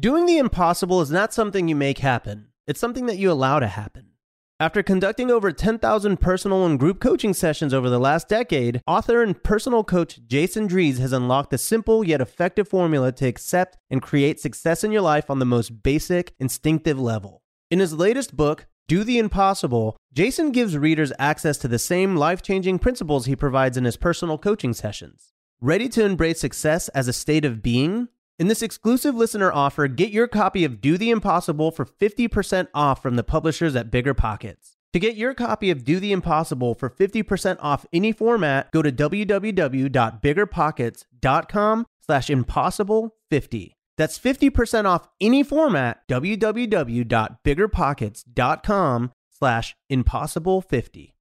Doing the impossible is not something you make happen, it's something that you allow to happen. After conducting over 10,000 personal and group coaching sessions over the last decade, author and personal coach Jason Drees has unlocked a simple yet effective formula to accept and create success in your life on the most basic, instinctive level. In his latest book, Do the Impossible, Jason gives readers access to the same life changing principles he provides in his personal coaching sessions. Ready to embrace success as a state of being? In this exclusive listener offer, get your copy of Do the Impossible for 50% off from the publishers at Bigger Pockets. To get your copy of Do the Impossible for 50% off any format, go to www.biggerpockets.com slash impossible50. That's 50% off any format, www.biggerpockets.com slash impossible50.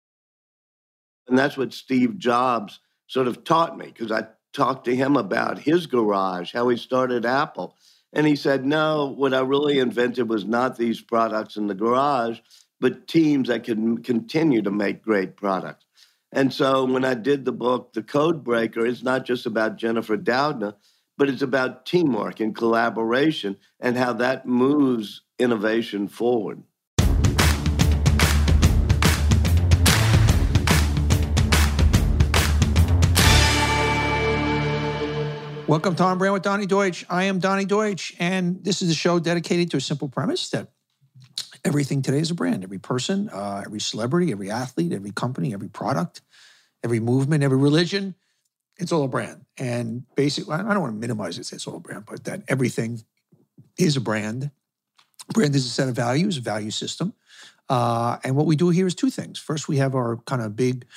And that's what Steve Jobs sort of taught me because I talked to him about his garage, how he started Apple. And he said, no, what I really invented was not these products in the garage, but teams that can continue to make great products. And so when I did the book, The Code Breaker, it's not just about Jennifer Doudna, but it's about teamwork and collaboration and how that moves innovation forward. Welcome to On Brand with Donny Deutsch. I am Donny Deutsch, and this is a show dedicated to a simple premise that everything today is a brand. Every person, uh, every celebrity, every athlete, every company, every product, every movement, every religion, it's all a brand. And basically, I don't want to minimize it, it's all a brand, but that everything is a brand. Brand is a set of values, a value system. Uh, and what we do here is two things. First, we have our kind of big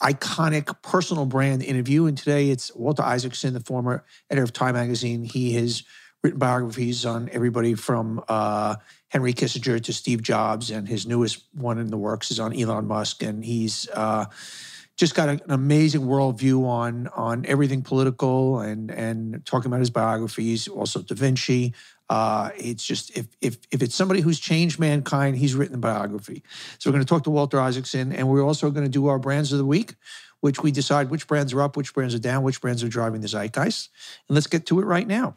iconic personal brand interview. And today it's Walter Isaacson, the former editor of Time Magazine. He has written biographies on everybody from uh, Henry Kissinger to Steve Jobs, and his newest one in the works is on Elon Musk. And he's uh, just got an amazing worldview on on everything political and and talking about his biographies, also Da Vinci, uh, it's just if if if it's somebody who's changed mankind, he's written a biography. So we're going to talk to Walter Isaacson, and we're also going to do our brands of the week, which we decide which brands are up, which brands are down, which brands are driving the zeitgeist. And let's get to it right now.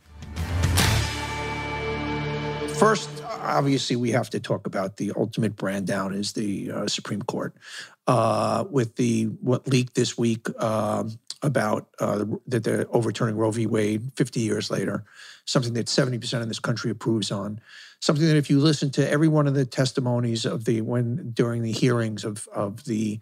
First, obviously, we have to talk about the ultimate brand down is the uh, Supreme Court uh, with the what leaked this week uh, about that they're overturning Roe v. Wade 50 years later, something that 70% of this country approves on, something that if you listen to every one of the testimonies of the when during the hearings of of the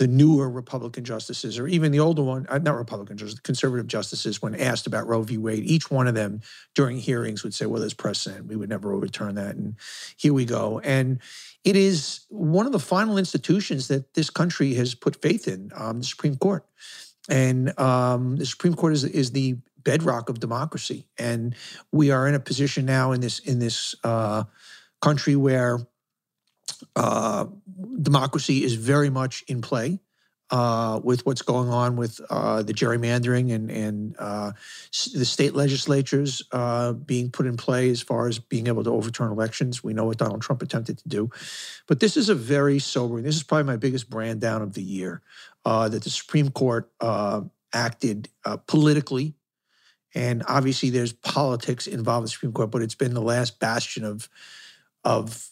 the newer Republican justices, or even the older one, uh, not Republican justices, conservative justices, when asked about Roe v. Wade, each one of them during hearings would say, well, there's precedent. We would never overturn that. And here we go. And it is one of the final institutions that this country has put faith in, um, the Supreme Court. And um, the Supreme Court is, is the bedrock of democracy. And we are in a position now in this in this uh, country where uh, democracy is very much in play uh, with what's going on with uh, the gerrymandering and and uh, the state legislatures uh, being put in play as far as being able to overturn elections. We know what Donald Trump attempted to do, but this is a very sobering. This is probably my biggest brand down of the year that the Supreme Court acted politically. And obviously, there's politics involved in the Supreme Court, but it's been the last bastion of of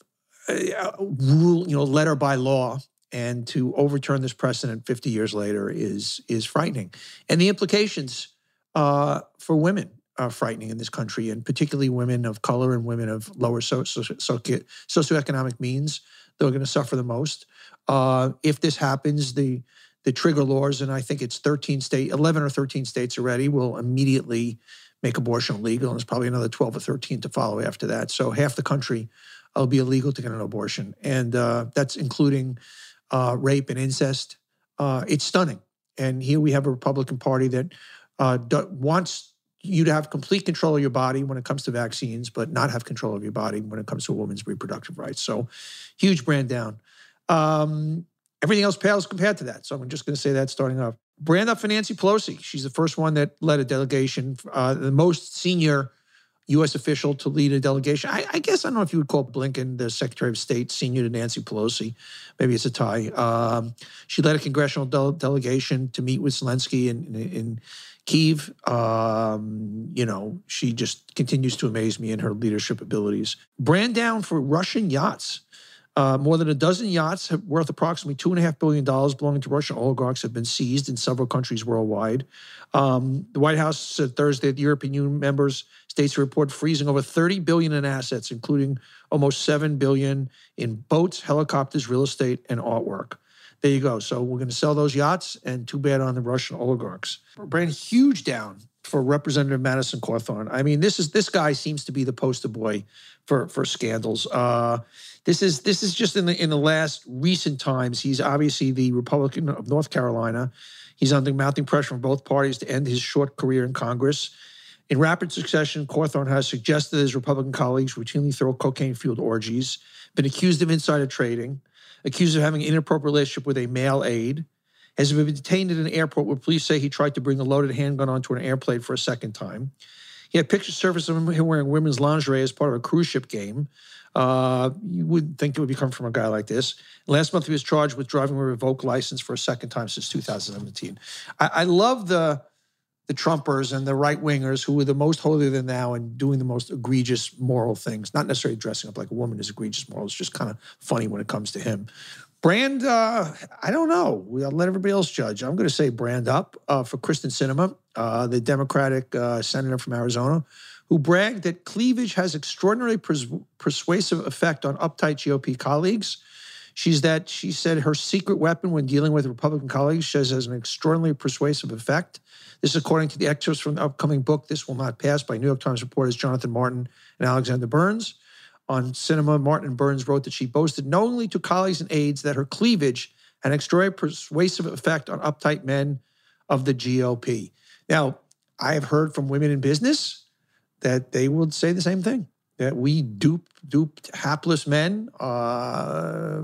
rule, you know, letter by law, and to overturn this precedent 50 years later is is frightening, and the implications uh, for women are frightening in this country, and particularly women of color and women of lower so, so, so, socioeconomic means. They're going to suffer the most. Uh, if this happens, the the trigger laws, and I think it's 13 state, 11 or 13 states already, will immediately make abortion legal, and there's probably another 12 or 13 to follow after that. So half the country it'll be illegal to get an abortion, and uh, that's including uh, rape and incest. Uh, it's stunning. And here we have a Republican Party that uh, wants you to have complete control of your body when it comes to vaccines, but not have control of your body when it comes to a woman's reproductive rights. So, huge brand down. Um, everything else pales compared to that. So I'm just going to say that starting off. Brand up for Nancy Pelosi. She's the first one that led a delegation, uh, the most senior U.S. official to lead a delegation. I, I, guess I don't know if you would call Blinken the Secretary of State, senior to Nancy Pelosi. Maybe it's a tie. Um, she led a congressional de- delegation to meet with Zelensky in, in, in Kiev. Um, you know, she just continues to amaze me in her leadership abilities. Brand down for Russian yachts. Uh, more than a dozen yachts worth approximately $2.5 billion belonging to Russian oligarchs have been seized in several countries worldwide. Um, the White House said Thursday that the European Union members states report freezing over 30 billion in assets, including almost 7 billion in boats, helicopters, real estate, and artwork. There you go. So we're going to sell those yachts, and too bad on the Russian oligarchs. Brand huge down for Representative Madison Cawthorn. I mean, this is this guy seems to be the poster boy for for scandals. Uh, this is this is just in the in the last recent times. He's obviously the Republican of North Carolina. He's under mounting pressure from both parties to end his short career in Congress. In rapid succession, Cawthorn has suggested that his Republican colleagues routinely throw cocaine-fueled orgies, been accused of insider trading, accused of having an inappropriate relationship with a male aide, has been detained at an airport where police say he tried to bring a loaded handgun onto an airplane for a second time. He had pictures surfaced of him wearing women's lingerie as part of a cruise ship game. Uh, you wouldn't think it would be coming from a guy like this. Last month, he was charged with driving a revoked license for a second time since 2017. I, I love the the Trumpers and the right wingers who are the most holier than thou and doing the most egregious moral things. Not necessarily dressing up like a woman is egregious moral. It's just kind of funny when it comes to him. Brand, uh, I don't know. We'll let everybody else judge. I'm going to say brand up uh, for Kyrsten Sinema, uh, the Democratic uh, senator from Arizona, who bragged that cleavage has extraordinarily pers- persuasive effect on uptight GOP colleagues. She's that she said her secret weapon when dealing with Republican colleagues says has an extraordinarily persuasive effect. This is according to the excerpts from the upcoming book, This Will Not Pass, by New York Times reporters Jonathan Martin and Alexander Burns on Sinema, Martin Burns wrote that she boasted knowingly to colleagues and aides that her cleavage had an extraordinary persuasive effect on uptight men of the GOP. Now, I have heard from women in business that they would say the same thing that we dupe duped hapless men uh,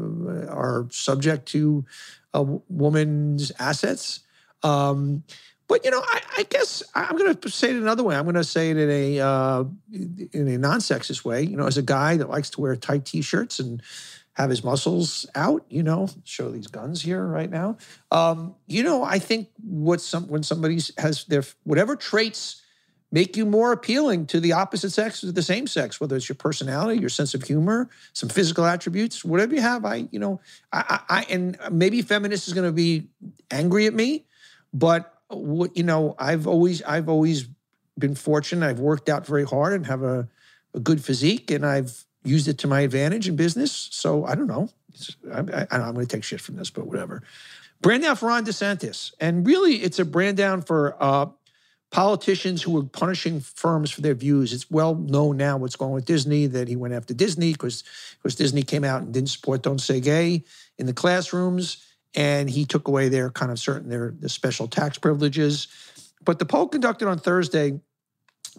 are subject to a woman's assets. Um, but you know, I, I guess I'm going to say it another way. I'm going to say it in a uh, in a non-sexist way. You know, as a guy that likes to wear tight t-shirts and have his muscles out, you know, show these guns here right now. Um, you know, I think what some when somebody has their whatever traits make you more appealing to the opposite sex or the same sex, whether it's your personality, your sense of humor, some physical attributes, whatever you have. I, you know, I, I and maybe feminist is going to be angry at me, but what you know, I've always I've always been fortunate. I've worked out very hard and have a, a good physique, and I've used it to my advantage in business. So I don't know. I, I, I'm going to take shit from this, but whatever. Brand down for Ron DeSantis, and really, it's a brand down for uh, politicians who are punishing firms for their views. It's well known now what's going on with Disney that he went after Disney because because Disney came out and didn't support Don't Say Gay in the classrooms and he took away their kind of certain their, their special tax privileges. But the poll conducted on Thursday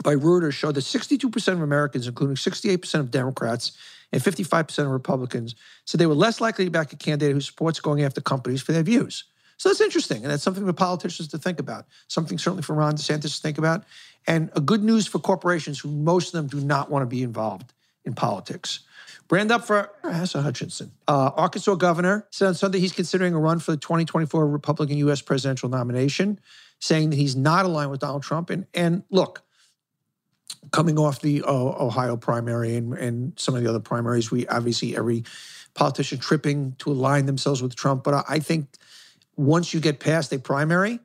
by Reuters showed that 62% of Americans, including 68% of Democrats and 55% of Republicans, said they were less likely to back a candidate who supports going after companies for their views. So that's interesting, and that's something for politicians to think about. Something certainly for Ron DeSantis to think about, and a good news for corporations who most of them do not want to be involved in politics. Brand up for Asa Hutchinson. Uh, Arkansas governor said on Sunday he's considering a run for the 2024 Republican U.S. presidential nomination, saying that he's not aligned with Donald Trump. And, and look, coming off the uh, Ohio primary and, and some of the other primaries, we obviously every politician tripping to align themselves with Trump. But I, I think once you get past a primary,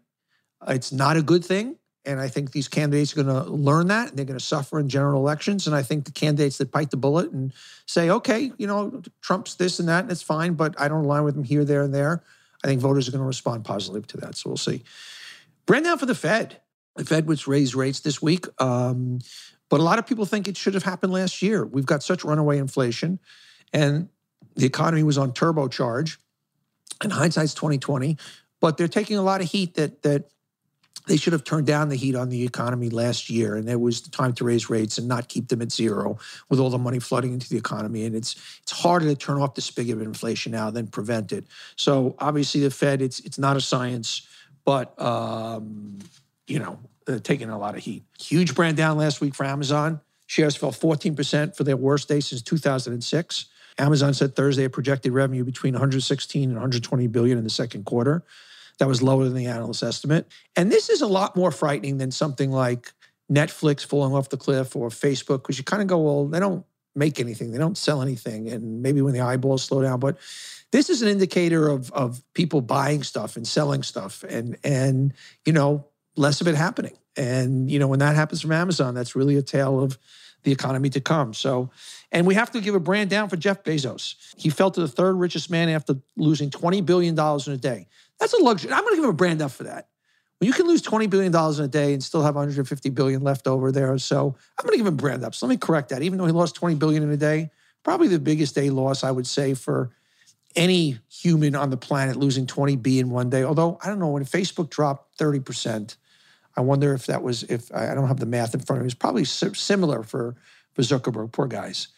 it's not a good thing. And I think these candidates are going to learn that and they're going to suffer in general elections. And I think the candidates that bite the bullet and say, okay, you know, Trump's this and that, and it's fine, but I don't align with him here, there, and there. I think voters are going to respond positively to that. So we'll see. Brand down for the Fed. The Fed was raised rates this week. Um, but a lot of people think it should have happened last year. We've got such runaway inflation and the economy was on turbocharge. And hindsight's 2020. But they're taking a lot of heat that that they should have turned down the heat on the economy last year, and it was the time to raise rates and not keep them at zero with all the money flooding into the economy. And it's it's harder to turn off the spigot of inflation now than prevent it. So obviously, the Fed it's it's not a science, but um, you know, taking a lot of heat. Huge brand down last week for Amazon. Shares fell 14% for their worst day since 2006. Amazon said Thursday it projected revenue between 116 and 120 billion in the second quarter. That was lower than the analyst estimate. And this is a lot more frightening than something like Netflix falling off the cliff or Facebook, because you kind of go, well, they don't make anything, they don't sell anything. And maybe when the eyeballs slow down, but this is an indicator of of people buying stuff and selling stuff and and you know less of it happening. And you know when that happens from amazon that's really a tale of the economy to come. So and we have to give a brand down for jeff bezos. He fell to the third richest man after losing 20 billion dollars in a day that's a luxury i'm going to give him a brand up for that when you can lose 20 billion dollars in a day and still have 150 billion left over there so i'm going to give him brand up so let me correct that even though he lost 20 billion in a day probably the biggest day loss i would say for any human on the planet losing 20B in one day. Although I don't know when Facebook dropped 30%, I wonder if that was if I don't have the math in front of me. It's probably similar for for Zuckerberg. Poor guys.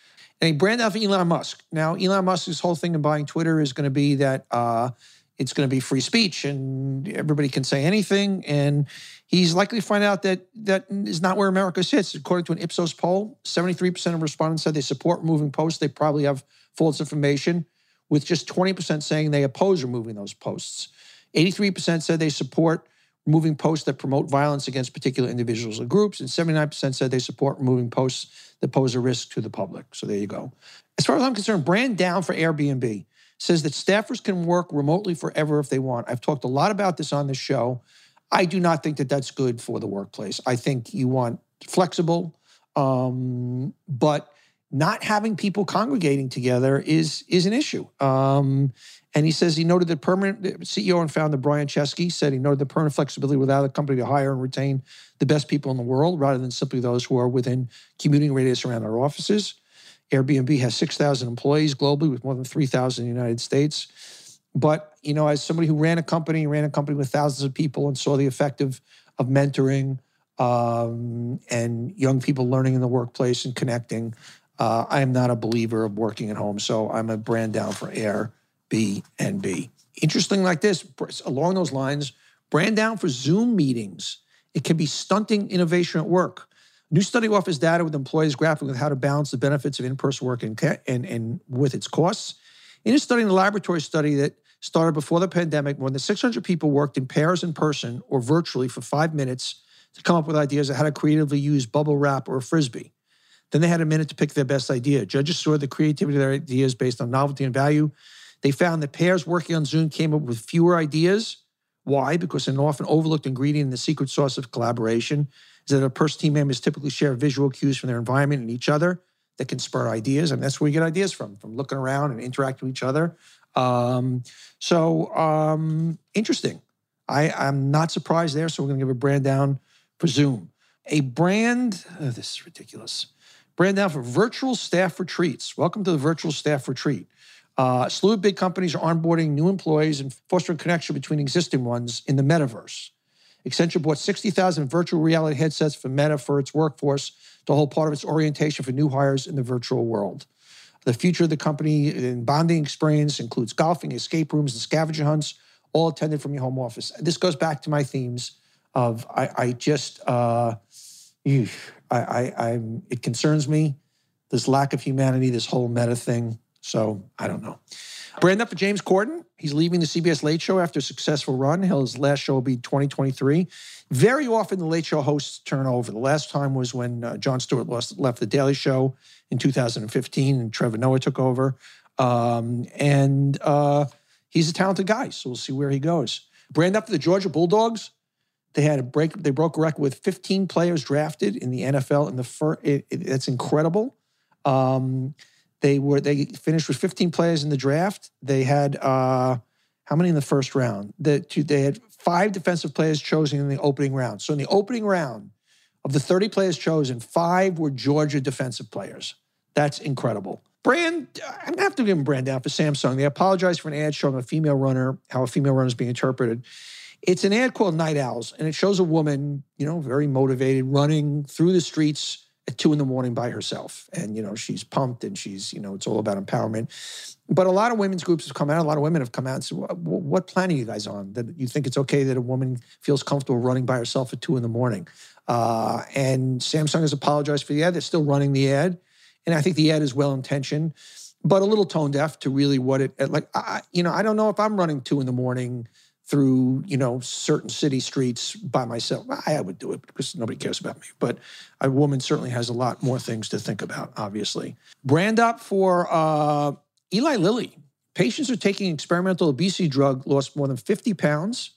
And he brand out for Elon Musk. Now Elon Musk's whole thing in buying Twitter is going to be that uh, it's going to be free speech and everybody can say anything. And he's likely to find out that that is not where America sits. According to an Ipsos poll, 73% of respondents said they support removing posts. They probably have false information with just 20% saying they oppose removing those posts. 83% said they support removing posts that promote violence against particular individuals or groups, and 79% said they support removing posts that pose a risk to the public. So there you go. As far as I'm concerned, brand down for Airbnb says that staffers can work remotely forever if they want. I've talked a lot about this on this show. I do not think that that's good for the workplace. I think you want flexible, um, but not having people congregating together is is an issue. Um, and he says he noted that permanent CEO and founder Brian Chesky said he noted the permanent flexibility without a company to hire and retain the best people in the world rather than simply those who are within commuting radius around our offices. Airbnb has 6,000 employees globally with more than 3,000 in the United States. But, you know, as somebody who ran a company, ran a company with thousands of people and saw the effect of, of mentoring um, and young people learning in the workplace and connecting, uh, I am not a believer of working at home, so I'm a brand down for Airbnb. Interesting like this, along those lines, brand down for Zoom meetings. It can be stunting innovation at work. New study offers data with employees grappling with how to balance the benefits of in-person work and, and, and with its costs. In a study, in a laboratory study that started before the pandemic, more than 600 people worked in pairs in person or virtually for five minutes to come up with ideas of how to creatively use bubble wrap or a frisbee. Then they had a minute to pick their best idea. Judges saw the creativity of their ideas based on novelty and value. They found that pairs working on Zoom came up with fewer ideas. Why? Because an often overlooked ingredient in the secret sauce of collaboration is that a person team members typically share visual cues from their environment and each other that can spur ideas. And that's where you get ideas from, from looking around and interacting with each other. Um, so um, interesting. I, I'm not surprised there. So we're going to give a brand down for Zoom. A brand, oh, this is ridiculous. Brand down for virtual staff retreats. Welcome to the virtual staff retreat. Uh, a slew of big companies are onboarding new employees and fostering connection between existing ones in the metaverse. Accenture bought 60,000 virtual reality headsets from Meta for its workforce to hold part of its orientation for new hires in the virtual world. The future of the company in bonding experience includes golfing, escape rooms, and scavenger hunts, all attended from your home office. This goes back to my themes of I, I just uh, I, I, I'm, it concerns me. This lack of humanity, this whole meta thing. So I don't know. Brand up for James Corden. He's leaving the CBS Late Show after a successful run. His last show will be 2023. Very often the Late Show hosts turn over. The last time was when uh, Jon Stewart lost, left the Daily Show in 2015 and Trevor Noah took over. Um, and uh, he's a talented guy, so we'll see where he goes. Brand up for the Georgia Bulldogs. They had a break. They broke a record with 15 players drafted in the NFL in the first. It, it, that's incredible. Um, they were they finished with 15 players in the draft. They had uh, how many in the first round? The, they had five defensive players chosen in the opening round. So in the opening round of the 30 players chosen, five were Georgia defensive players. That's incredible. Brand, I'm gonna have to give him brand down for Samsung. They apologized for an ad showing a female runner, how a female runner is being interpreted. It's an ad called Night Owls, and it shows a woman, you know, very motivated, running through the streets at two in the morning by herself. And, you know, she's pumped and she's, you know, it's all about empowerment. But a lot of women's groups have come out, a lot of women have come out and said, what, plan are you guys on? That you think it's okay that a woman feels comfortable running by herself at two in the morning? Uh, and Samsung has apologized for the ad. They're still running the ad. And I think the ad is well intentioned, but a little tone deaf to really what it, like, I, you know, I don't know if I'm running two in the morning through you know certain city streets by myself. I would do it because nobody cares about me but a woman certainly has a lot more things to think about obviously. Brand up for uh, eli lilly. Patients are taking experimental obesity drug lost more than 50 pounds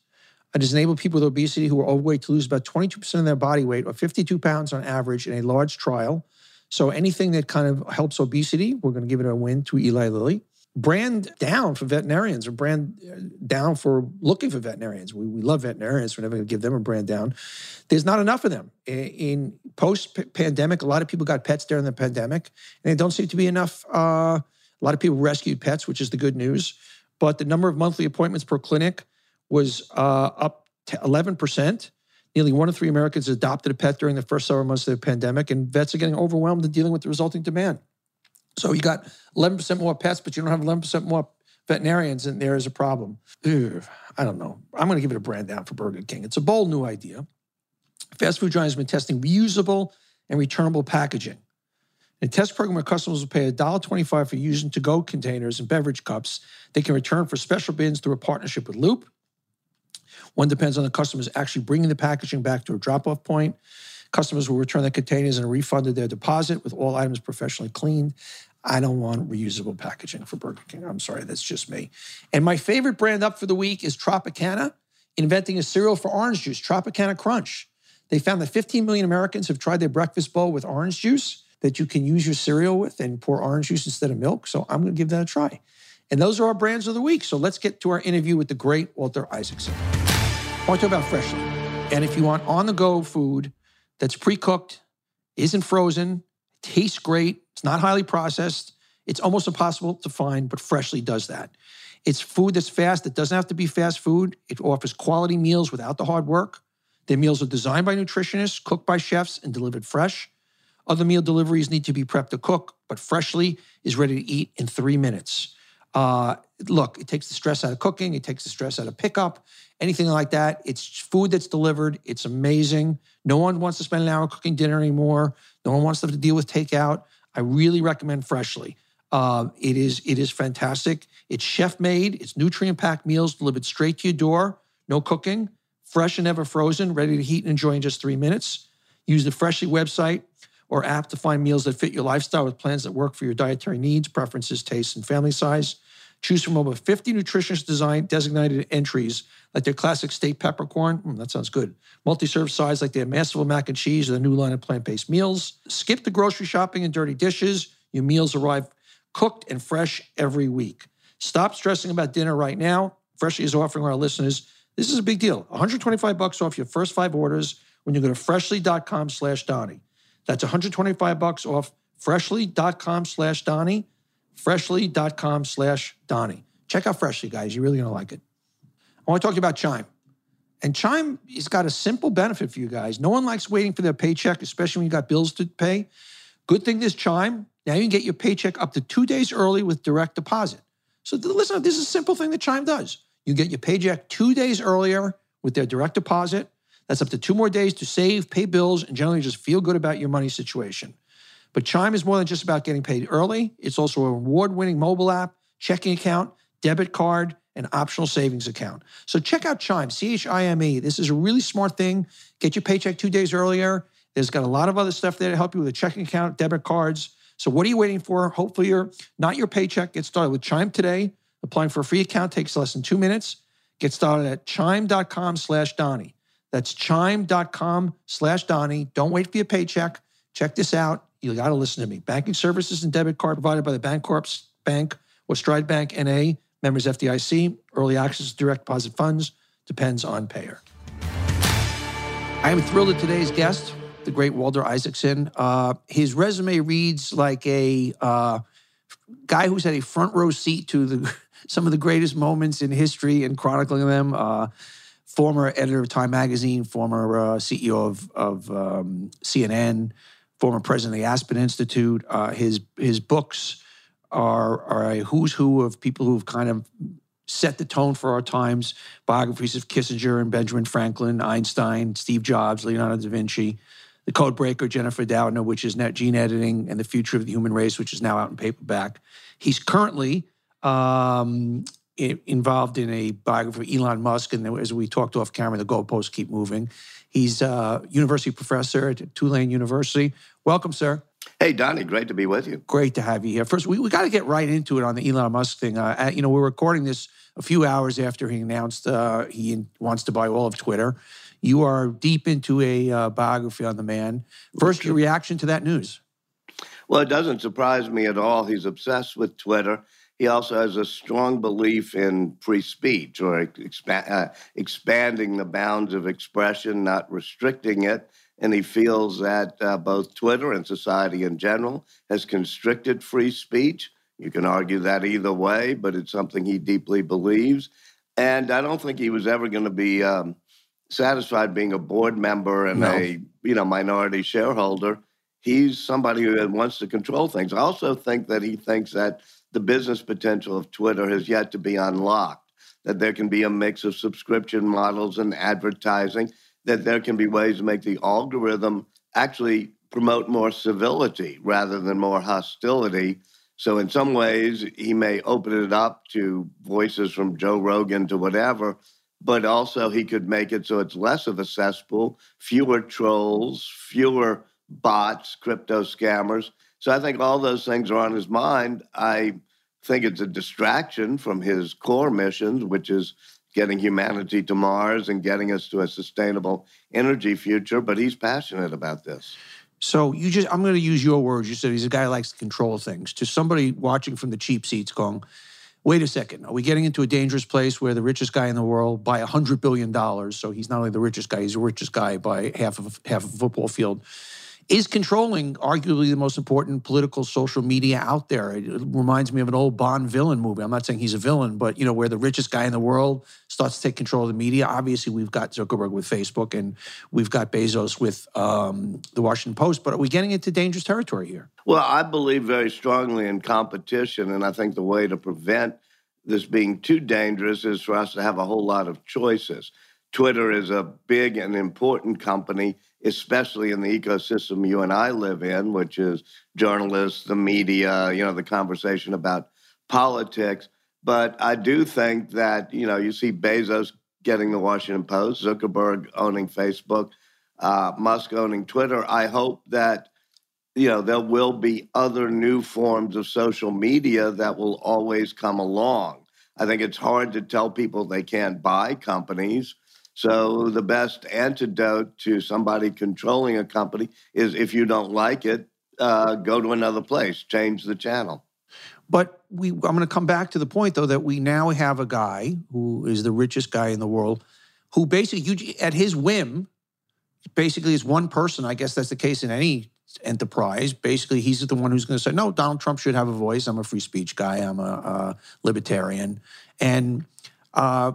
it has enabled people with obesity who are overweight to lose about 22% of their body weight or 52 pounds on average in a large trial. So anything that kind of helps obesity we're going to give it a win to eli lilly brand down for veterinarians or brand uh, down for looking for veterinarians. We, we love veterinarians. We're never going to give them a brand down. There's not enough of them. In, in post pandemic, a lot of people got pets during the pandemic, and there don't seem to be enough. Uh, a lot of people rescued pets, which is the good news. But the number of monthly appointments per clinic was uh, up to 11%. Nearly one in three Americans adopted a pet during the first several months of the pandemic, and vets are getting overwhelmed and dealing with the resulting demand. So you got 11% more pets, but you don't have 11% more veterinarians, and there is a problem. I don't know. I'm going to give it a brand down for Burger King. It's a bold new idea. Fast food giants have been testing reusable and returnable packaging. In a test program where customers will pay $1.25 for using to go containers and beverage cups, they can return for special bins through a partnership with Loop. One depends on the customers actually bringing the packaging back to a drop off point. Customers will return their containers and refunded their deposit with all items professionally cleaned. I don't want reusable packaging for Burger King. I'm sorry, that's just me. And my favorite brand up for the week is Tropicana, inventing a cereal for orange juice, Tropicana Crunch. They found that 15 million Americans have tried their breakfast bowl with orange juice that you can use your cereal with and pour orange juice instead of milk. So I'm going to give that a try. And those are our brands of the week. So let's get to our interview with the great Walter Isaacson. I want to talk about Freshly. And if you want on the go food that's pre cooked, isn't frozen, tastes great, it's not highly processed. It's almost impossible to find, but Freshly does that. It's food that's fast. It doesn't have to be fast food. It offers quality meals without the hard work. Their meals are designed by nutritionists, cooked by chefs, and delivered fresh. Other meal deliveries need to be prepped to cook, but Freshly is ready to eat in three minutes. Uh, look, it takes the stress out of cooking, it takes the stress out of pickup, anything like that. It's food that's delivered. It's amazing. No one wants to spend an hour cooking dinner anymore. No one wants to deal with takeout. I really recommend Freshly. Uh, it is it is fantastic. It's chef made. It's nutrient packed meals delivered straight to your door. No cooking, fresh and never frozen, ready to heat and enjoy in just three minutes. Use the Freshly website or app to find meals that fit your lifestyle with plans that work for your dietary needs, preferences, tastes, and family size. Choose from over 50 nutritionist design designated entries like their classic state peppercorn. Mm, that sounds good. Multi-serve size like their massive mac and cheese or the new line of plant-based meals. Skip the grocery shopping and dirty dishes. Your meals arrive cooked and fresh every week. Stop stressing about dinner right now. Freshly is offering our listeners this is a big deal. 125 bucks off your first five orders when you go to freshly.com slash Donny. That's 125 bucks off freshly.com slash Donny freshly.com slash Donny. Check out Freshly, guys. You're really going to like it. I want to talk to you about Chime. And Chime has got a simple benefit for you guys. No one likes waiting for their paycheck, especially when you got bills to pay. Good thing this Chime, now you can get your paycheck up to two days early with direct deposit. So listen, this is a simple thing that Chime does. You get your paycheck two days earlier with their direct deposit. That's up to two more days to save, pay bills, and generally just feel good about your money situation. But Chime is more than just about getting paid early. It's also a award winning mobile app, checking account, debit card, and optional savings account. So check out Chime, C H I M E. This is a really smart thing. Get your paycheck two days earlier. There's got a lot of other stuff there to help you with a checking account, debit cards. So what are you waiting for? Hopefully, you're not your paycheck. Get started with Chime today. Applying for a free account takes less than two minutes. Get started at chime.com slash Donny. That's chime.com slash Donny. Don't wait for your paycheck. Check this out. You got to listen to me. Banking services and debit card provided by the Bancorp Bank or Stride Bank NA, members FDIC. Early access to direct deposit funds depends on payer. I am thrilled at today's guest, the great Walter Isaacson. Uh, his resume reads like a uh, guy who's had a front row seat to the some of the greatest moments in history and chronicling them. Uh, former editor of Time Magazine, former uh, CEO of, of um, CNN, former president of the Aspen Institute. Uh, his his books are are a who's who of people who've kind of set the tone for our times. Biographies of Kissinger and Benjamin Franklin, Einstein, Steve Jobs, Leonardo da Vinci. The Code Breaker, Jennifer Doudna, which is net gene editing, and the future of the human race, which is now out in paperback. He's currently um, involved in a biography of Elon Musk, and as we talked off camera, the goalposts keep moving. He's a university professor at Tulane University. Welcome, sir. Hey, Donny, great to be with you. Great to have you here. First, we, we got to get right into it on the Elon Musk thing. Uh, you know, we're recording this a few hours after he announced uh, he wants to buy all of Twitter. You are deep into a uh, biography on the man. First, your reaction to that news? Well, it doesn't surprise me at all. He's obsessed with Twitter. He also has a strong belief in free speech or expa- uh, expanding the bounds of expression, not restricting it. And he feels that uh, both Twitter and society in general has constricted free speech. You can argue that either way, but it's something he deeply believes. And I don't think he was ever going to be um, satisfied being a board member and no. a you know minority shareholder. He's somebody who wants to control things. I also think that he thinks that the business potential of Twitter has yet to be unlocked, that there can be a mix of subscription models and advertising, that there can be ways to make the algorithm actually promote more civility rather than more hostility. So, in some ways, he may open it up to voices from Joe Rogan to whatever, but also he could make it so it's less of a cesspool, fewer trolls, fewer bots, crypto scammers. So I think all those things are on his mind. I think it's a distraction from his core missions, which is getting humanity to Mars and getting us to a sustainable energy future. But he's passionate about this. So you just, I'm going to use your words. You said he's a guy who likes to control things. To somebody watching from the cheap seats going, wait a second, are we getting into a dangerous place where the richest guy in the world by a $100 billion, so he's not only the richest guy, he's the richest guy by half of half of a football field, is controlling arguably the most important political social media out there. It reminds me of an old Bond villain movie. I'm not saying he's a villain, but you know where the richest guy in the world starts to take control of the media. Obviously, we've got Zuckerberg with Facebook, and we've got Bezos with um, the Washington Post. But are we getting into dangerous territory here? Well, I believe very strongly in competition, and I think the way to prevent this being too dangerous is for us to have a whole lot of choices. Twitter is a big and important company especially in the ecosystem you and I live in, which is journalists, the media, you know, the conversation about politics. But I do think that, you know, you see Bezos getting the Washington Post, Zuckerberg owning Facebook, uh, Musk owning Twitter. I hope that, you know, there will be other new forms of social media that will always come along. I think it's hard to tell people they can't buy companies so the best antidote to somebody controlling a company is if you don't like it, uh, go to another place, change the channel. But we, I'm going to come back to the point though that we now have a guy who is the richest guy in the world, who basically, you, at his whim, basically is one person. I guess that's the case in any enterprise. Basically, he's the one who's going to say, "No, Donald Trump should have a voice. I'm a free speech guy. I'm a, a libertarian," and uh,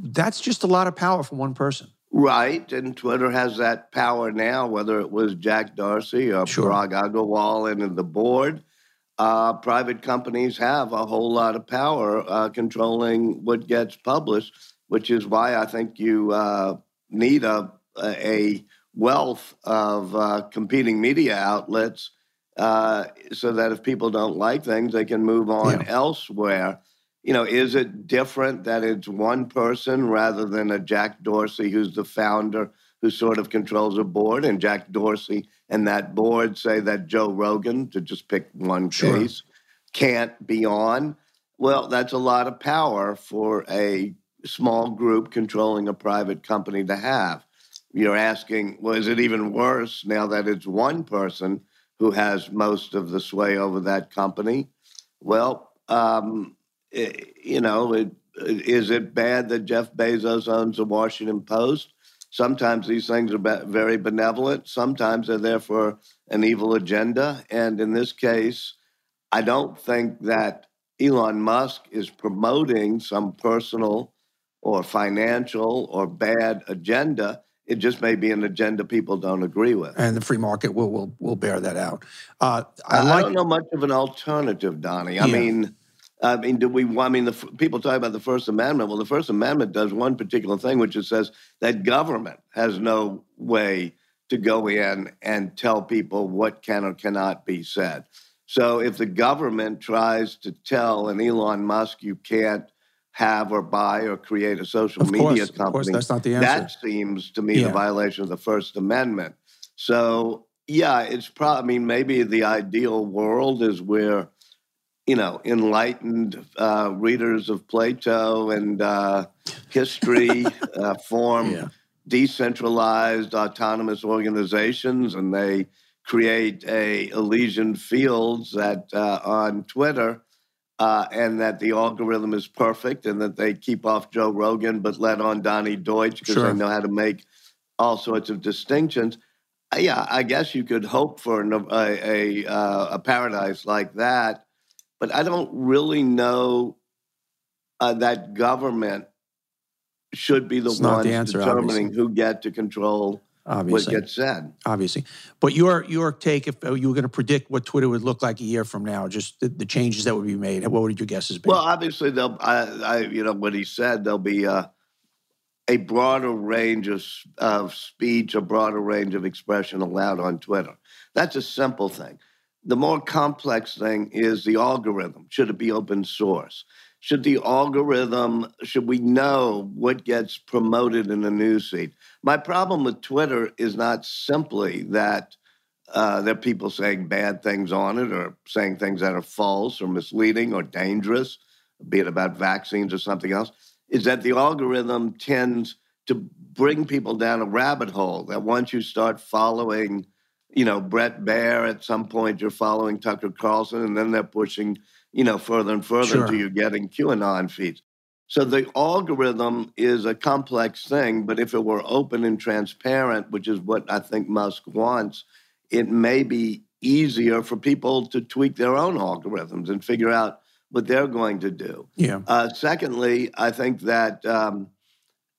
that's just a lot of power for one person. Right, and Twitter has that power now. Whether it was Jack Dorsey or sure. Parag Agrawal and the board, uh, private companies have a whole lot of power uh, controlling what gets published, which is why I think you uh, need a a wealth of uh, competing media outlets, uh, so that if people don't like things, they can move on yeah. elsewhere you know, is it different that it's one person rather than a Jack Dorsey who's the founder who sort of controls a board and Jack Dorsey and that board say that Joe Rogan, to just pick one sure. case, can't be on? Well, that's a lot of power for a small group controlling a private company to have. You're asking, well, is it even worse now that it's one person who has most of the sway over that company? Well, um, Eh, you know, it, is it bad that Jeff Bezos owns the Washington Post? Sometimes these things are very benevolent. Sometimes they're there for an evil agenda. And in this case, I don't think that Elon Musk is promoting some personal or financial or bad agenda. It just may be an agenda people don't agree with. And the free market will will will bear that out. Uh, I, I, don't know much of an alternative, Donny. I yeah. mean, I mean, do we? I mean, the people talk about the First Amendment. Well, the First Amendment does one particular thing, which it says that government has no way to go in and tell people what can or cannot be said. So, if the government tries to tell an Elon Musk you can't have or buy or create a social of media course, company, of course, that's not the answer. That seems to me yeah. the violation of the First Amendment. So, yeah, it's probably. I mean, maybe the ideal world is where you know, enlightened uh, readers of Plato and uh, history uh, form yeah. decentralized autonomous organizations, and they create a Elysian Fields that uh, on Twitter, uh, and that the algorithm is perfect, and that they keep off Joe Rogan but let on Donny Deutsch because sure. they know how to make all sorts of distinctions. Uh, yeah, I guess you could hope for a, a, a paradise like that but I don't really know uh, that government should be the it's ones the answer, determining obviously. who get to control obviously. what gets said. Obviously, but your your take, if you were going to predict what Twitter would look like a year from now, just the, the changes that would be made, what would your guesses be? Well, obviously, they'll. I, I you know, what he said, there'll be uh, a broader range of of speech, a broader range of expression allowed on Twitter. That's a simple thing. The more complex thing is the algorithm. Should it be open source? Should the algorithm, should we know what gets promoted in the newsfeed? My problem with Twitter is not simply that uh, there are people saying bad things on it or saying things that are false or misleading or dangerous, be it about vaccines or something else, is that the algorithm tends to bring people down a rabbit hole that once you start following you know, Bret Baier. At some point, you're following Tucker Carlson, and then they're pushing, you know, further and further sure. until you're getting QAnon feeds. So the algorithm is a complex thing, but if it were open and transparent, which is what I think Musk wants, it may be easier for people to tweak their own algorithms and figure out what they're going to do. Yeah. Uh, secondly, I think that um,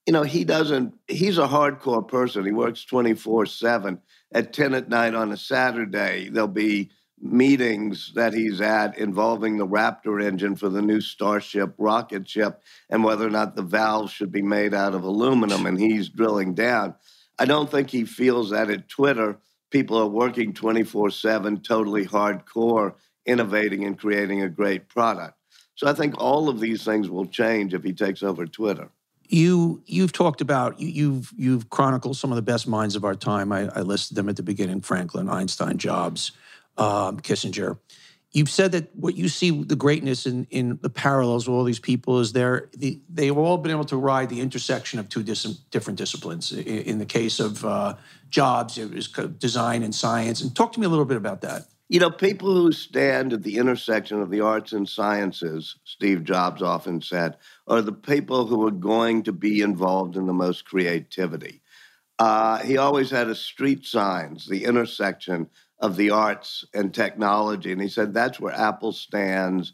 you know he doesn't. He's a hardcore person. He works twenty four seven at 10 at night on a Saturday, there'll be meetings that he's at involving the Raptor engine for the new Starship rocket ship and whether or not the valves should be made out of aluminum. And he's drilling down. I don't think he feels that at Twitter, people are working 24 7, totally hardcore, innovating and creating a great product. So I think all of these things will change if he takes over Twitter you you've talked about you, you've you've chronicled some of the best minds of our time. I, I listed them at the beginning: Franklin, Einstein, Jobs, um, Kissinger. You've said that what you see the greatness in in the parallels of all these people is they're the, they've all been able to ride the intersection of two dis- different disciplines. In, in the case of uh, Jobs, it was design and science. And talk to me a little bit about that. You know, people who stand at the intersection of the arts and sciences, Steve Jobs often said, are the people who are going to be involved in the most creativity. Uh, he always had a street signs, the intersection of the arts and technology. And he said that's where Apple stands.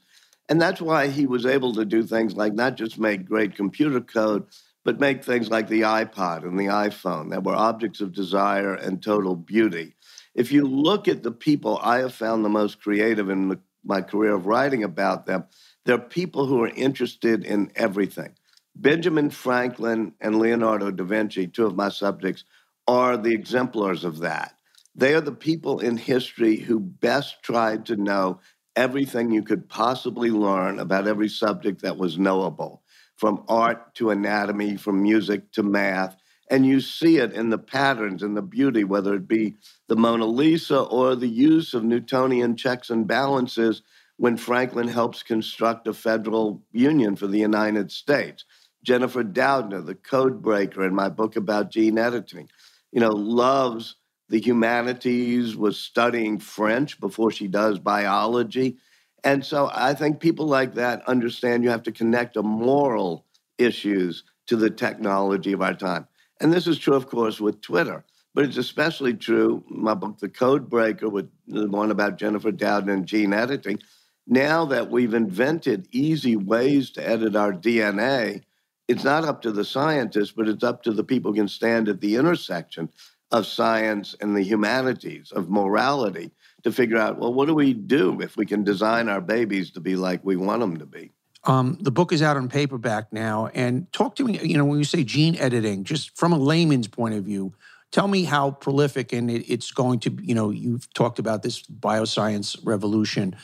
And that's why he was able to do things like not just make great computer code, but make things like the iPod and the iPhone that were objects of desire and total beauty if you look at the people I have found the most creative in the, my career of writing about them, they're people who are interested in everything. Benjamin Franklin and Leonardo da Vinci, two of my subjects, are the exemplars of that. They are the people in history who best tried to know everything you could possibly learn about every subject that was knowable, from art to anatomy, from music to math. And you see it in the patterns and the beauty, whether it be the Mona Lisa or the use of Newtonian checks and balances when Franklin helps construct a federal union for the United States. Jennifer Doudna, the code breaker in my book about gene editing, you know, loves the humanities, was studying French before she does biology. And so I think people like that understand you have to connect the moral issues to the technology of our time. And this is true, of course, with Twitter, but it's especially true. My book, The Code Breaker, with the one about Jennifer Doudna and gene editing. Now that we've invented easy ways to edit our DNA, it's not up to the scientists, but it's up to the people who can stand at the intersection of science and the humanities, of morality, to figure out, well, what do we do if we can design our babies to be like we want them to be? Um, the book is out on paperback now. And talk to me, you know, when you say gene editing, just from a layman's point of view, tell me how prolific and it, it's going to, you know, you've talked about this bioscience revolution.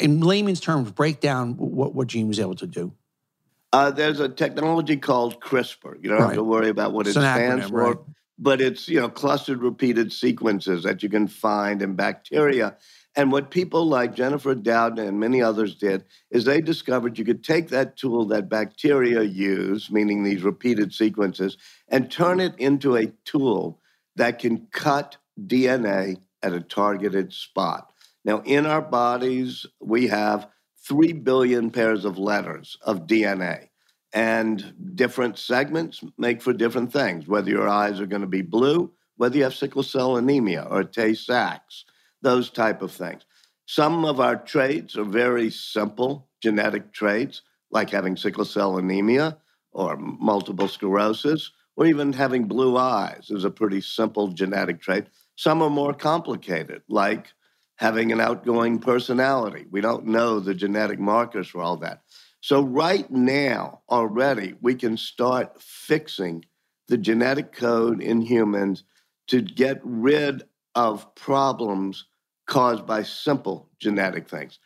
In layman's terms, break down what, what gene was able to do. Uh, there's a technology called CRISPR. You don't right. have to worry about what it's it stands acronym, for. Right but it's you know clustered repeated sequences that you can find in bacteria and what people like jennifer doudna and many others did is they discovered you could take that tool that bacteria use meaning these repeated sequences and turn it into a tool that can cut dna at a targeted spot. Now in our bodies we have 3 billion pairs of letters of dna and different segments make for different things, whether your eyes are going to be blue, whether you have sickle cell anemia or Tay Sachs, those type of things. Some of our traits are very simple genetic traits, like having sickle cell anemia or multiple sclerosis, or even having blue eyes is a pretty simple genetic trait. Some are more complicated, like having an outgoing personality. We don't know the genetic markers for all that. So, right now, already, we can start fixing the genetic code in humans to get rid of problems caused by simple genetic things.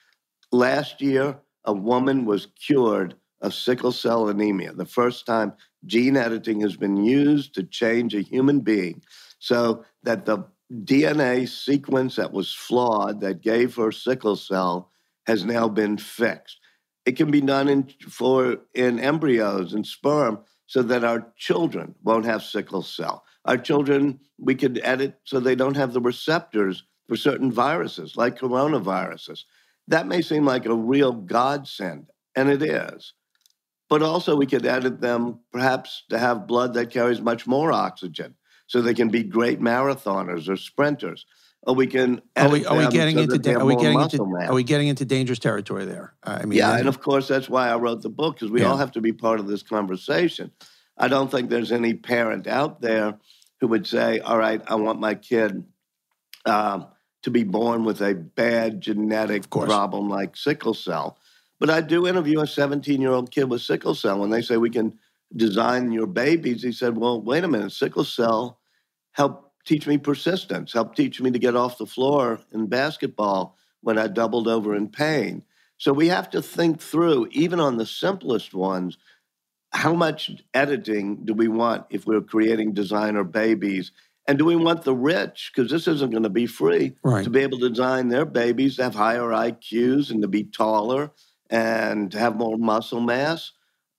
Last year, a woman was cured of sickle cell anemia, the first time gene editing has been used to change a human being so that the DNA sequence that was flawed that gave her sickle cell has now been fixed. It can be done in, for in embryos and sperm so that our children won't have sickle cell. Our children, we could edit so they don't have the receptors for certain viruses, like coronaviruses. That may seem like a real godsend, and it is. But also, we could edit them perhaps to have blood that carries much more oxygen so they can be great marathoners or sprinters or we can. Are we, are we getting so into? Da- are we getting into? Mass. Are we getting into dangerous territory there? I mean, yeah, and of course that's why I wrote the book because we yeah. all have to be part of this conversation. I don't think there's any parent out there who would say, "All right, I want my kid um, to be born with a bad genetic problem like sickle cell." But I do interview a 17 year old kid with sickle cell, and they say we can design your babies. He said, "Well, wait a minute, sickle cell help teach me persistence, helped teach me to get off the floor in basketball when I doubled over in pain. So we have to think through, even on the simplest ones, how much editing do we want if we're creating designer babies? And do we want the rich, because this isn't going to be free, right. to be able to design their babies to have higher IQs and to be taller and to have more muscle mass?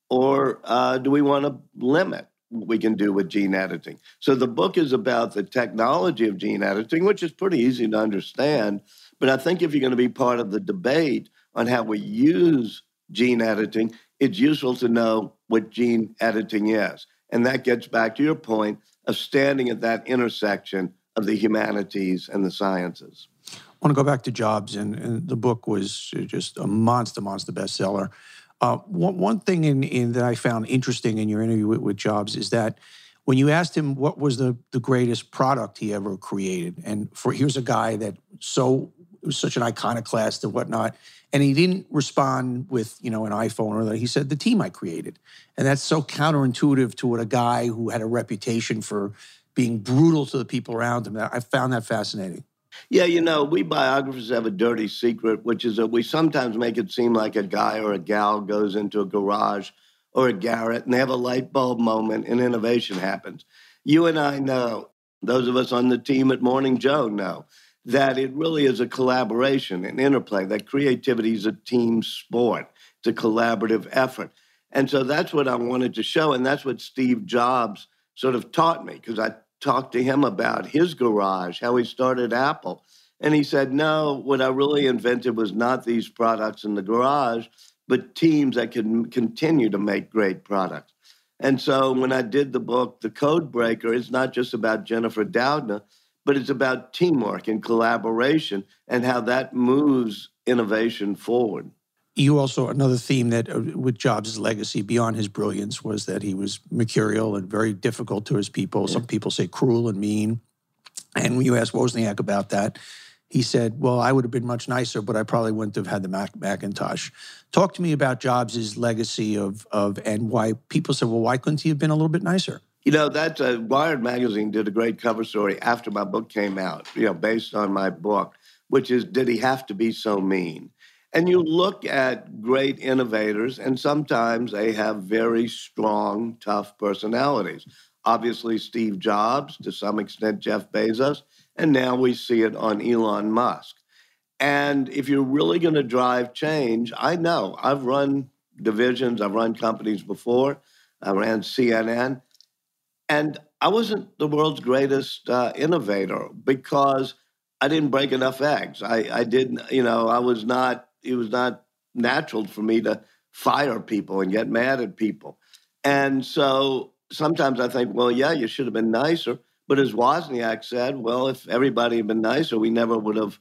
Or uh, do we want to limit what we can do with gene editing. So the book is about the technology of gene editing, which is pretty easy to understand. But I think if you're going to be part of the debate on how we use gene editing, it's useful to know what gene editing is. And that gets back to your point of standing at that intersection of the humanities and the sciences. I want to go back to Jobs, and, and the book was just a monster, monster bestseller. Uh, one, one thing in, in, that I found interesting in your interview with, with, Jobs is that when you asked him what was the, the greatest product he ever created, and for here's a guy that so was such an iconoclast and whatnot, and he didn't respond with you know an iPhone or that. He said the team I created, and that's so counterintuitive to what a guy who had a reputation for being brutal to the people around him. I found that fascinating. Yeah, you know, we biographers have a dirty secret, which is that we sometimes make it seem like a guy or a gal goes into a garage or a garret and they have a light bulb moment and innovation happens. You and I know, those of us on the team at Morning Joe know, that it really is a collaboration, an interplay, that creativity is a team sport, it's a collaborative effort. And so that's what I wanted to show. And that's what Steve Jobs sort of taught me because I talked to him about his garage, how he started Apple. And he said, No, what I really invented was not these products in the garage, but teams that can continue to make great products. And so when I did the book, The Code Breaker, it's not just about Jennifer Doudna, but it's about teamwork and collaboration and how that moves innovation forward. You also another theme that uh, with Jobs' legacy beyond his brilliance was that he was mercurial and very difficult to his people. Yeah. Some people say cruel and mean. And when you asked Wozniak about that, he said, "Well, I would have been much nicer, but I probably wouldn't have had the Mac- Macintosh." Talk to me about Jobs' legacy of of and why people said, "Well, why couldn't he have been a little bit nicer?" You know, that uh, Wired magazine did a great cover story after my book came out. You know, based on my book, which is, "Did he have to be so mean?" And you look at great innovators, and sometimes they have very strong, tough personalities. Obviously, Steve Jobs, to some extent, Jeff Bezos, and now we see it on Elon Musk. And if you're really going to drive change, I know I've run divisions, I've run companies before, I ran CNN, and I wasn't the world's greatest uh, innovator because I didn't break enough eggs. I, I didn't, you know, I was not it was not natural for me to fire people and get mad at people. And so sometimes I think, well, yeah, you should have been nicer. But as Wozniak said, well, if everybody had been nicer, we never would have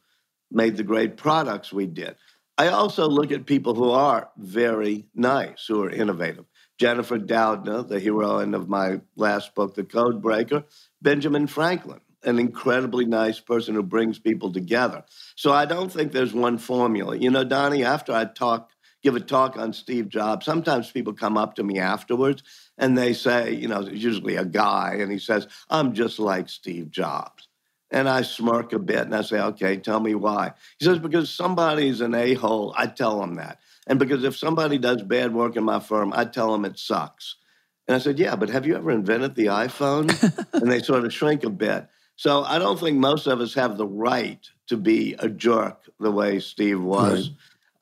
made the great products we did. I also look at people who are very nice, who are innovative. Jennifer Doudna, the heroine of my last book, The Code Breaker, Benjamin Franklin, an incredibly nice person who brings people together. So I don't think there's one formula. You know, Donny, after I talk, give a talk on Steve Jobs, sometimes people come up to me afterwards and they say, you know, it's usually a guy, and he says, I'm just like Steve Jobs. And I smirk a bit and I say, okay, tell me why. He says, because somebody's an a hole, I tell him that. And because if somebody does bad work in my firm, I tell them it sucks. And I said, yeah, but have you ever invented the iPhone? and they sort of shrink a bit. So I don't think most of us have the right to be a jerk the way Steve was.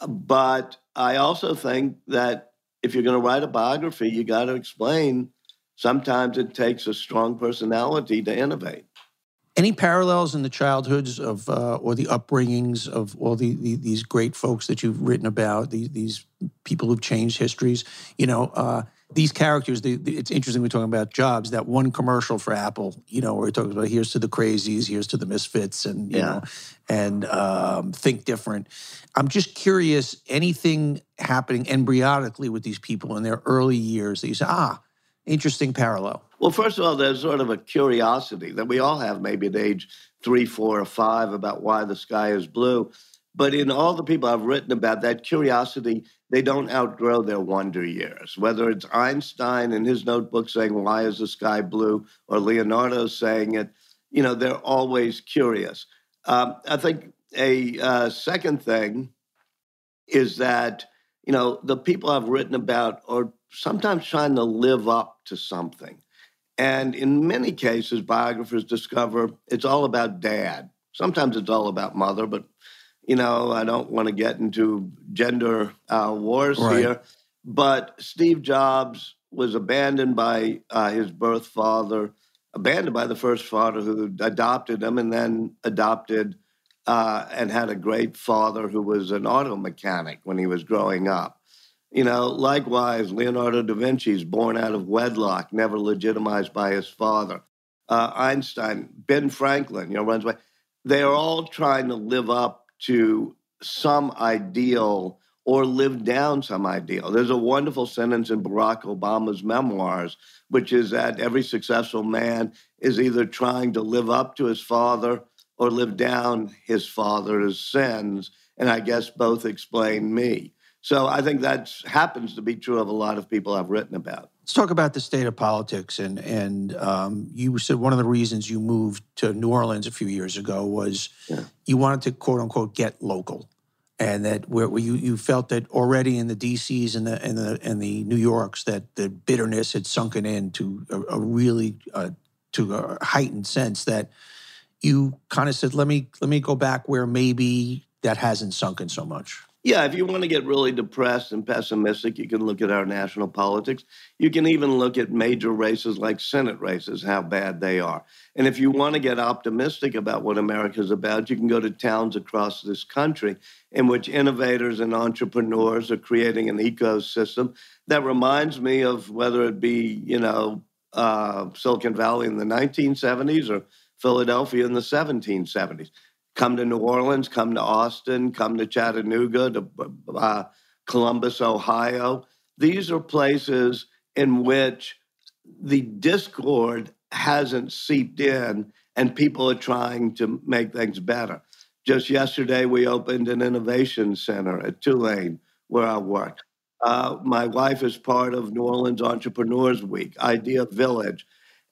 Right. But I also think that if you're going to write a biography, you got to explain sometimes it takes a strong personality to innovate. Any parallels in the childhoods of uh, or the upbringings of all the, the, these great folks that you've written about, these, these people who've changed histories? You know, uh, these characters, the, the, it's interesting we're talking about jobs. That one commercial for Apple, you know, where it talks about here's to the crazies, here's to the misfits, and you yeah. know, and um, think different. I'm just curious, anything happening embryonically with these people in their early years that you say, ah, interesting parallel. Well, first of all, there's sort of a curiosity that we all have, maybe at age three, four, or five, about why the sky is blue. But in all the people I've written about, that curiosity, they don't outgrow their wonder years. Whether it's Einstein in his notebook saying, Why is the sky blue? or Leonardo saying it, you know, they're always curious. Um, I think a uh, second thing is that, you know, the people I've written about are sometimes trying to live up to something. And in many cases, biographers discover it's all about dad. Sometimes it's all about mother, but you know, I don't want to get into gender uh, wars right. here, but Steve Jobs was abandoned by uh, his birth father, abandoned by the first father who adopted him, and then adopted uh, and had a great father who was an auto mechanic when he was growing up. You know, likewise, Leonardo da Vinci is born out of wedlock, never legitimized by his father. Uh, Einstein, Ben Franklin, you know, runs away. They are all trying to live up to some ideal or live down some ideal. There's a wonderful sentence in Barack Obama's memoirs, which is that every successful man is either trying to live up to his father or live down his father's sins. And I guess both explain me. So I think that happens to be true of a lot of people I've written about. Let's talk about the state of politics. And and um, you said one of the reasons you moved to New Orleans a few years ago was yeah. you wanted to quote unquote get local, and that where, where, you you felt that already in the D.C.s and the and the and the New Yorks that the bitterness had sunken in to a, a really uh, to a heightened sense that you kind of said let me let me go back where maybe that hasn't sunken so much. Yeah, if you want to get really depressed and pessimistic, you can look at our national politics. You can even look at major races like Senate races, how bad they are. And if you want to get optimistic about what America's about, you can go to towns across this country in which innovators and entrepreneurs are creating an ecosystem that reminds me of whether it be, you know, uh, Silicon Valley in the 1970s or Philadelphia in the 1770s come to New Orleans, come to Austin, come to Chattanooga, to uh, Columbus, Ohio. These are places in which the discord hasn't seeped in and people are trying to make things better. Just yesterday, we opened an innovation center at Tulane where I work. Uh, my wife is part of New Orleans Entrepreneurs Week, Idea Village.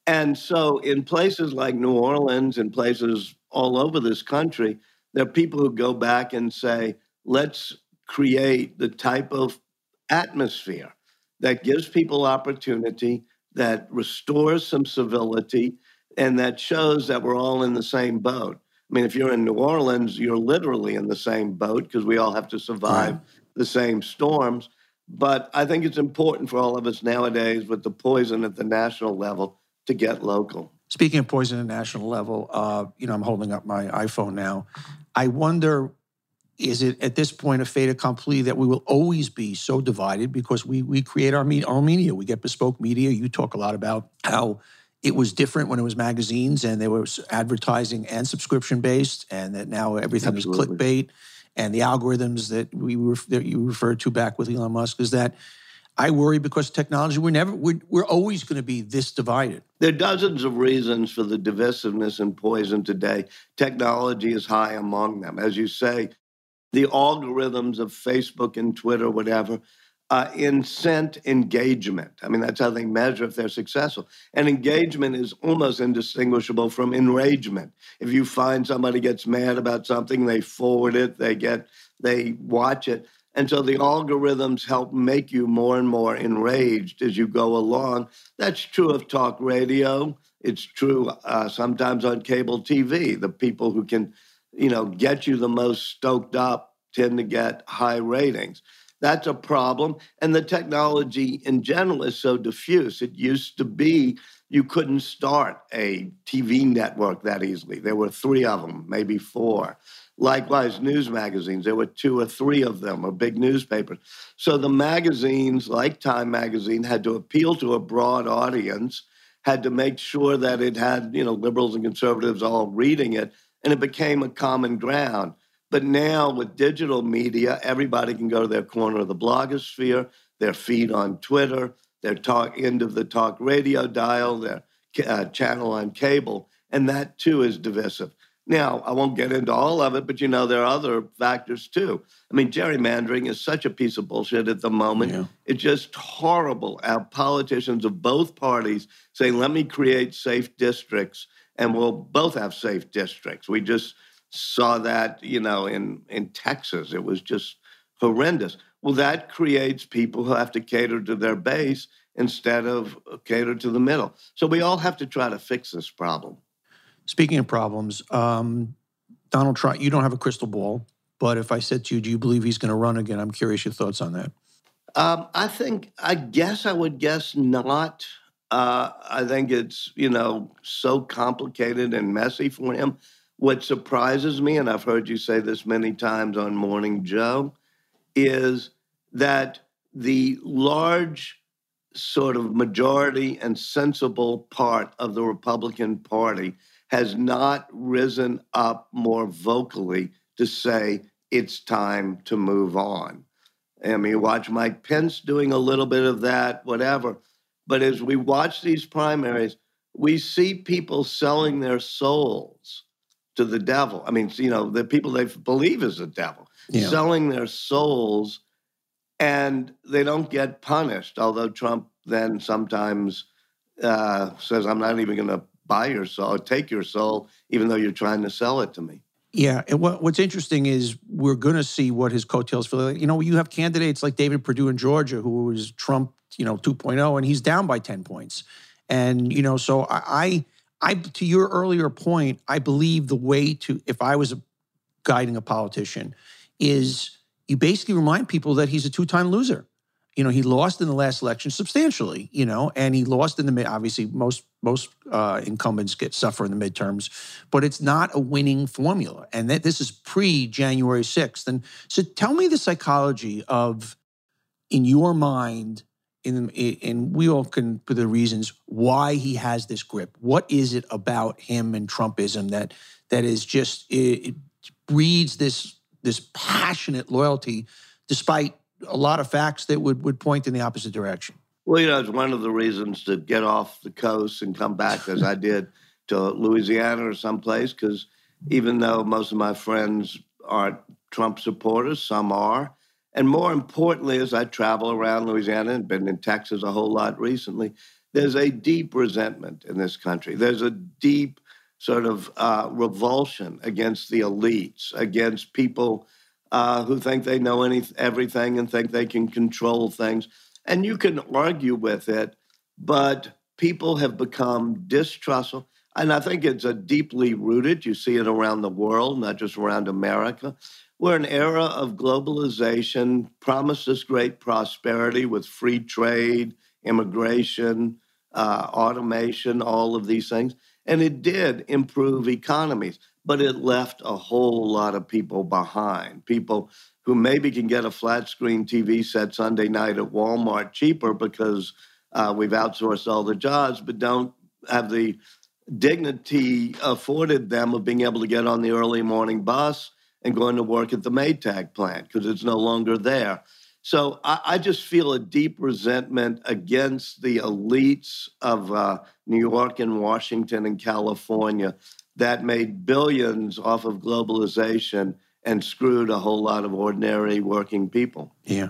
And so, in places like New Orleans and places all over this country, there are people who go back and say, let's create the type of atmosphere that gives people opportunity, that restores some civility, and that shows that we're all in the same boat. I mean, if you're in New Orleans, you're literally in the same boat because we all have to survive the same storms. But I think it's important for all of us nowadays with the poison at the national level to get local. Speaking of poison at the national level, uh, you know, I'm holding up my iPhone now. I wonder, is it at this point a fait accompli that we will always be so divided because we we create our, our media, we get bespoke media. You talk a lot about how it was different when it was magazines and there was advertising and subscription based, and that now everything Absolutely. is clickbait and the algorithms that we were that you referred to back with Elon Musk is that I worry because technology we're never we're, we're always going to be this divided. There are dozens of reasons for the divisiveness and poison today. Technology is high among them, as you say. The algorithms of Facebook and Twitter, whatever, uh, incent engagement. I mean, that's how they measure if they're successful. And engagement is almost indistinguishable from enragement. If you find somebody gets mad about something, they forward it, they get, they watch it. And so the algorithms help make you more and more enraged as you go along. That's true of talk radio. It's true uh, sometimes on cable TV. The people who can, you know, get you the most stoked up tend to get high ratings. That's a problem. And the technology in general is so diffuse. It used to be you couldn't start a TV network that easily. There were three of them, maybe four. Likewise, news magazines, there were two or three of them, or big newspapers. So the magazines, like Time Magazine, had to appeal to a broad audience, had to make sure that it had, you know, liberals and conservatives all reading it, and it became a common ground. But now with digital media, everybody can go to their corner of the blogosphere, their feed on Twitter, their talk end of the talk radio dial, their uh, channel on cable, and that too is divisive. Now, I won't get into all of it, but you know, there are other factors too. I mean, gerrymandering is such a piece of bullshit at the moment. Yeah. It's just horrible. Our politicians of both parties saying, let me create safe districts, and we'll both have safe districts. We just saw that, you know, in, in Texas. It was just horrendous. Well, that creates people who have to cater to their base instead of uh, cater to the middle. So we all have to try to fix this problem. Speaking of problems, um, Donald Trump, you don't have a crystal ball, but if I said to you, do you believe he's going to run again? I'm curious your thoughts on that. Um, I think, I guess I would guess not. Uh, I think it's, you know, so complicated and messy for him. What surprises me, and I've heard you say this many times on Morning Joe, is that the large sort of majority and sensible part of the Republican Party has not risen up more vocally to say it's time to move on. I mean, you watch Mike Pence doing a little bit of that, whatever. But as we watch these primaries, we see people selling their souls to the devil. I mean, you know, the people they believe is the devil, yeah. selling their souls, and they don't get punished. Although Trump then sometimes uh, says, "I'm not even going to buy your soul, take your soul, even though you're trying to sell it to me." Yeah, and what, what's interesting is we're going to see what his coattails feel like. You know, you have candidates like David Perdue in Georgia, who was Trump, you know, 2.0, and he's down by 10 points. And you know, so I, I I to your earlier point, I believe the way to if I was guiding a politician is you basically remind people that he's a two-time loser. You know, he lost in the last election substantially. You know, and he lost in the. Obviously, most most uh, incumbents get suffer in the midterms, but it's not a winning formula. And that this is pre January sixth. And so, tell me the psychology of, in your mind, in, and we all can put the reasons why he has this grip. What is it about him and Trumpism that that is just it, it breeds this this passionate loyalty, despite a lot of facts that would, would point in the opposite direction. Well, you know, it's one of the reasons to get off the coast and come back as I did to Louisiana or someplace, because even though most of my friends aren't Trump supporters, some are. And more importantly, as I travel around Louisiana and been in Texas a whole lot recently, there's a deep resentment in this country. There's a deep sort of uh, revulsion against the elites, against people uh, who think they know any, everything and think they can control things. And you can argue with it, but people have become distrustful. And I think it's a deeply rooted, you see it around the world, not just around America. We're an era of globalization, promises great prosperity with free trade, immigration, uh, automation, all of these things. And it did improve economies, but it left a whole lot of people behind. People who maybe can get a flat screen TV set Sunday night at Walmart cheaper because uh, we've outsourced all the jobs, but don't have the dignity afforded them of being able to get on the early morning bus and going to work at the Maytag plant because it's no longer there. So I, I, just feel a deep resentment against the elites of uh, New York and Washington and California that made billions off of globalization and screwed a whole lot of ordinary working people. Yeah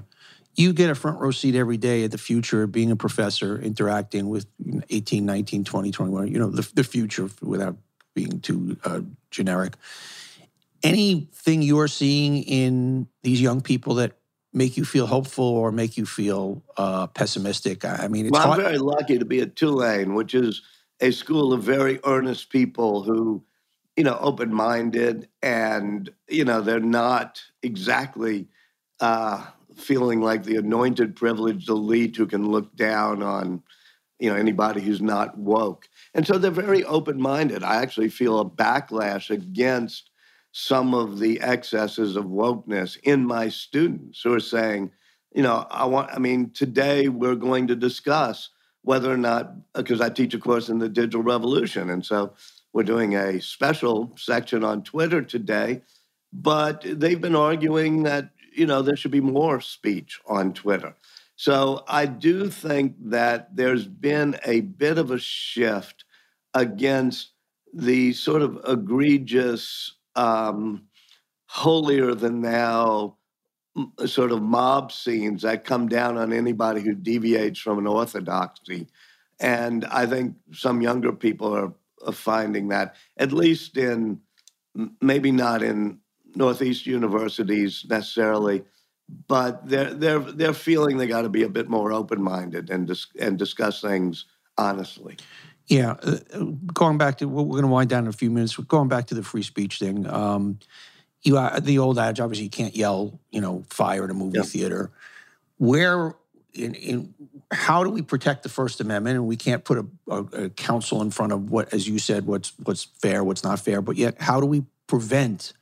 you get a front row seat every day at the future of being a professor, interacting with 18, 19, 20, 21, you know, the, the future without being too uh, generic. Anything you're seeing in these young people that make you feel hopeful or make you feel uh, pessimistic? I mean, well, I'm very lucky to be at Tulane, which is a school of very earnest people who, you know, open minded and, you know, they're not exactly. Uh, feeling like the anointed privileged elite who can look down on you know anybody who's not woke and so they're very open-minded i actually feel a backlash against some of the excesses of wokeness in my students who are saying you know i want i mean today we're going to discuss whether or not because i teach a course in the digital revolution and so we're doing a special section on twitter today but they've been arguing that you know, there should be more speech on Twitter. So I do think that there's been a bit of a shift against the sort of egregious, um, holier than thou sort of mob scenes that come down on anybody who deviates from an orthodoxy. And I think some younger people are, are finding that, at least in maybe not in Northeast universities necessarily, but they're they're they're feeling they got to be a bit more open minded and dis- and discuss things honestly. Yeah, uh, going back to we're going to wind down in a few minutes. Going back to the free speech thing, um, you uh, the old adage obviously you can't yell, you know, fire at a movie theater. Where in, in how do we protect the First Amendment? And we can't put a, a, a council in front of what, as you said, what's what's fair, what's not fair. But yet, how do we prevent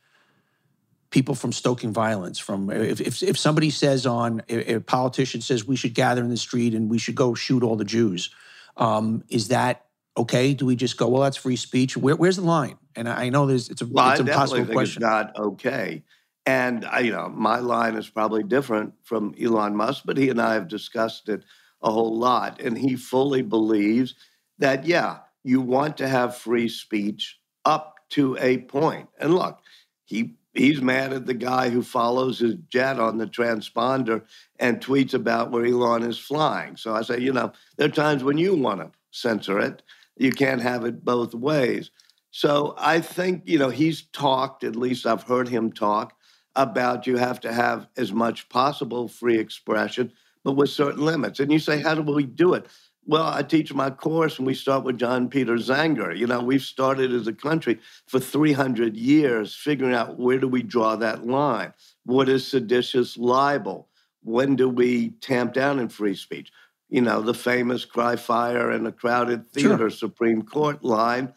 people from stoking violence. From if, if, if somebody says on a, a, politician says we should gather in the street and we should go shoot all the Jews, um, is that okay? Do we just go well? That's free speech. Where, where's the line? And I know there's it's a well, it's I impossible question. It's not okay. And I, you know, my line is probably different from Elon Musk, but he and I have discussed it a whole lot, and he fully believes that yeah, you want to have free speech up to a point. And look, he he's mad at the guy who follows his jet on the transponder and tweets about where Elon is flying. So I say, you know, there are times when you want to censor it. You can't have it both ways. So I think, you know, he's talked, at least I've heard him talk, about you have to have as much possible free expression, but with certain limits. And you say, how do we do it? Well, I teach my course and we start with John Peter Zenger. You know, we've started as a country for 300 years figuring out where do we draw that line? What is seditious libel? When do we tamp down in free speech? You know, the famous cry fire in a crowded theater sure. Supreme Court line.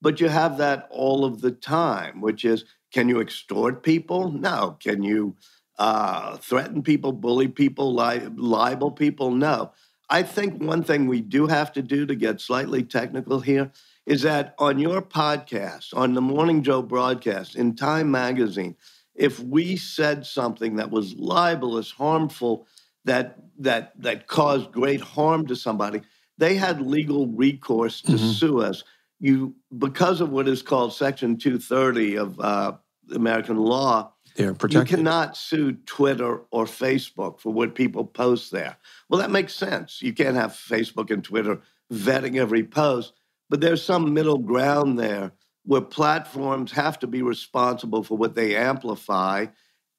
But you have that all of the time, which is can you extort people? No. Can you uh, threaten people, bully people, li- libel people? No. I think one thing we do have to do to get slightly technical here is that on your podcast, on the Morning Joe broadcast, in Time Magazine, if we said something that was libelous, harmful, that that that caused great harm to somebody, they had legal recourse to mm-hmm. sue us. You because of what is called Section 230 of uh, American law. You cannot sue Twitter or Facebook for what people post there. Well, that makes sense. You can't have Facebook and Twitter vetting every post, but there's some middle ground there where platforms have to be responsible for what they amplify.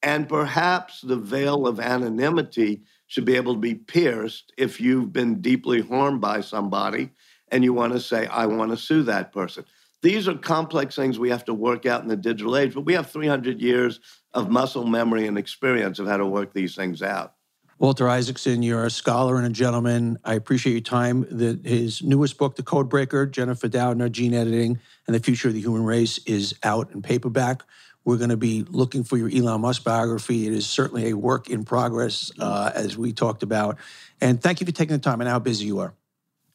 And perhaps the veil of anonymity should be able to be pierced if you've been deeply harmed by somebody and you want to say, I want to sue that person. These are complex things we have to work out in the digital age, but we have 300 years of muscle memory and experience of how to work these things out. Walter Isaacson, you're a scholar and a gentleman. I appreciate your time. The, his newest book, The Code Breaker, Jennifer Doudna, Gene Editing, and the Future of the Human Race, is out in paperback. We're going to be looking for your Elon Musk biography. It is certainly a work in progress, uh, as we talked about. And thank you for taking the time and how busy you are.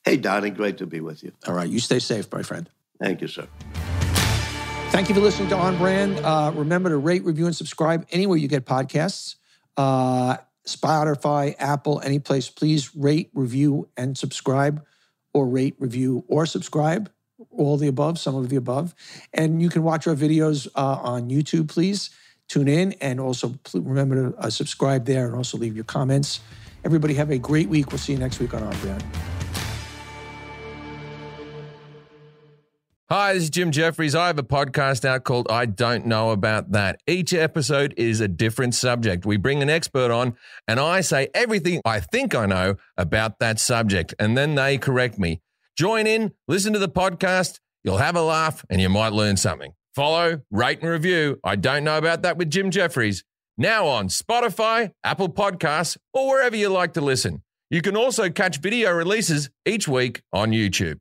Hey, Donny, great to be with you. All right. You stay safe, my friend. Thank you, sir. Thank you for listening to On Brand. Uh, remember to rate, review, and subscribe anywhere you get podcasts. Uh, Spotify, Apple, any place, please rate, review, and subscribe, or rate, review, or subscribe. All the above, some of the above. And you can watch our videos uh, on YouTube, please. Tune in and also remember to uh, subscribe there and also leave your comments. Everybody have a great week. We'll see you next week on On Brand. Hi, this is Jim Jeffries. I have a podcast out called I Don't Know About That. Each episode is a different subject. We bring an expert on, and I say everything I think I know about that subject, and then they correct me. Join in, listen to the podcast. You'll have a laugh, and you might learn something. Follow, rate, and review. I Don't Know About That with Jim Jeffries. Now on Spotify, Apple Podcasts, or wherever you like to listen. You can also catch video releases each week on YouTube.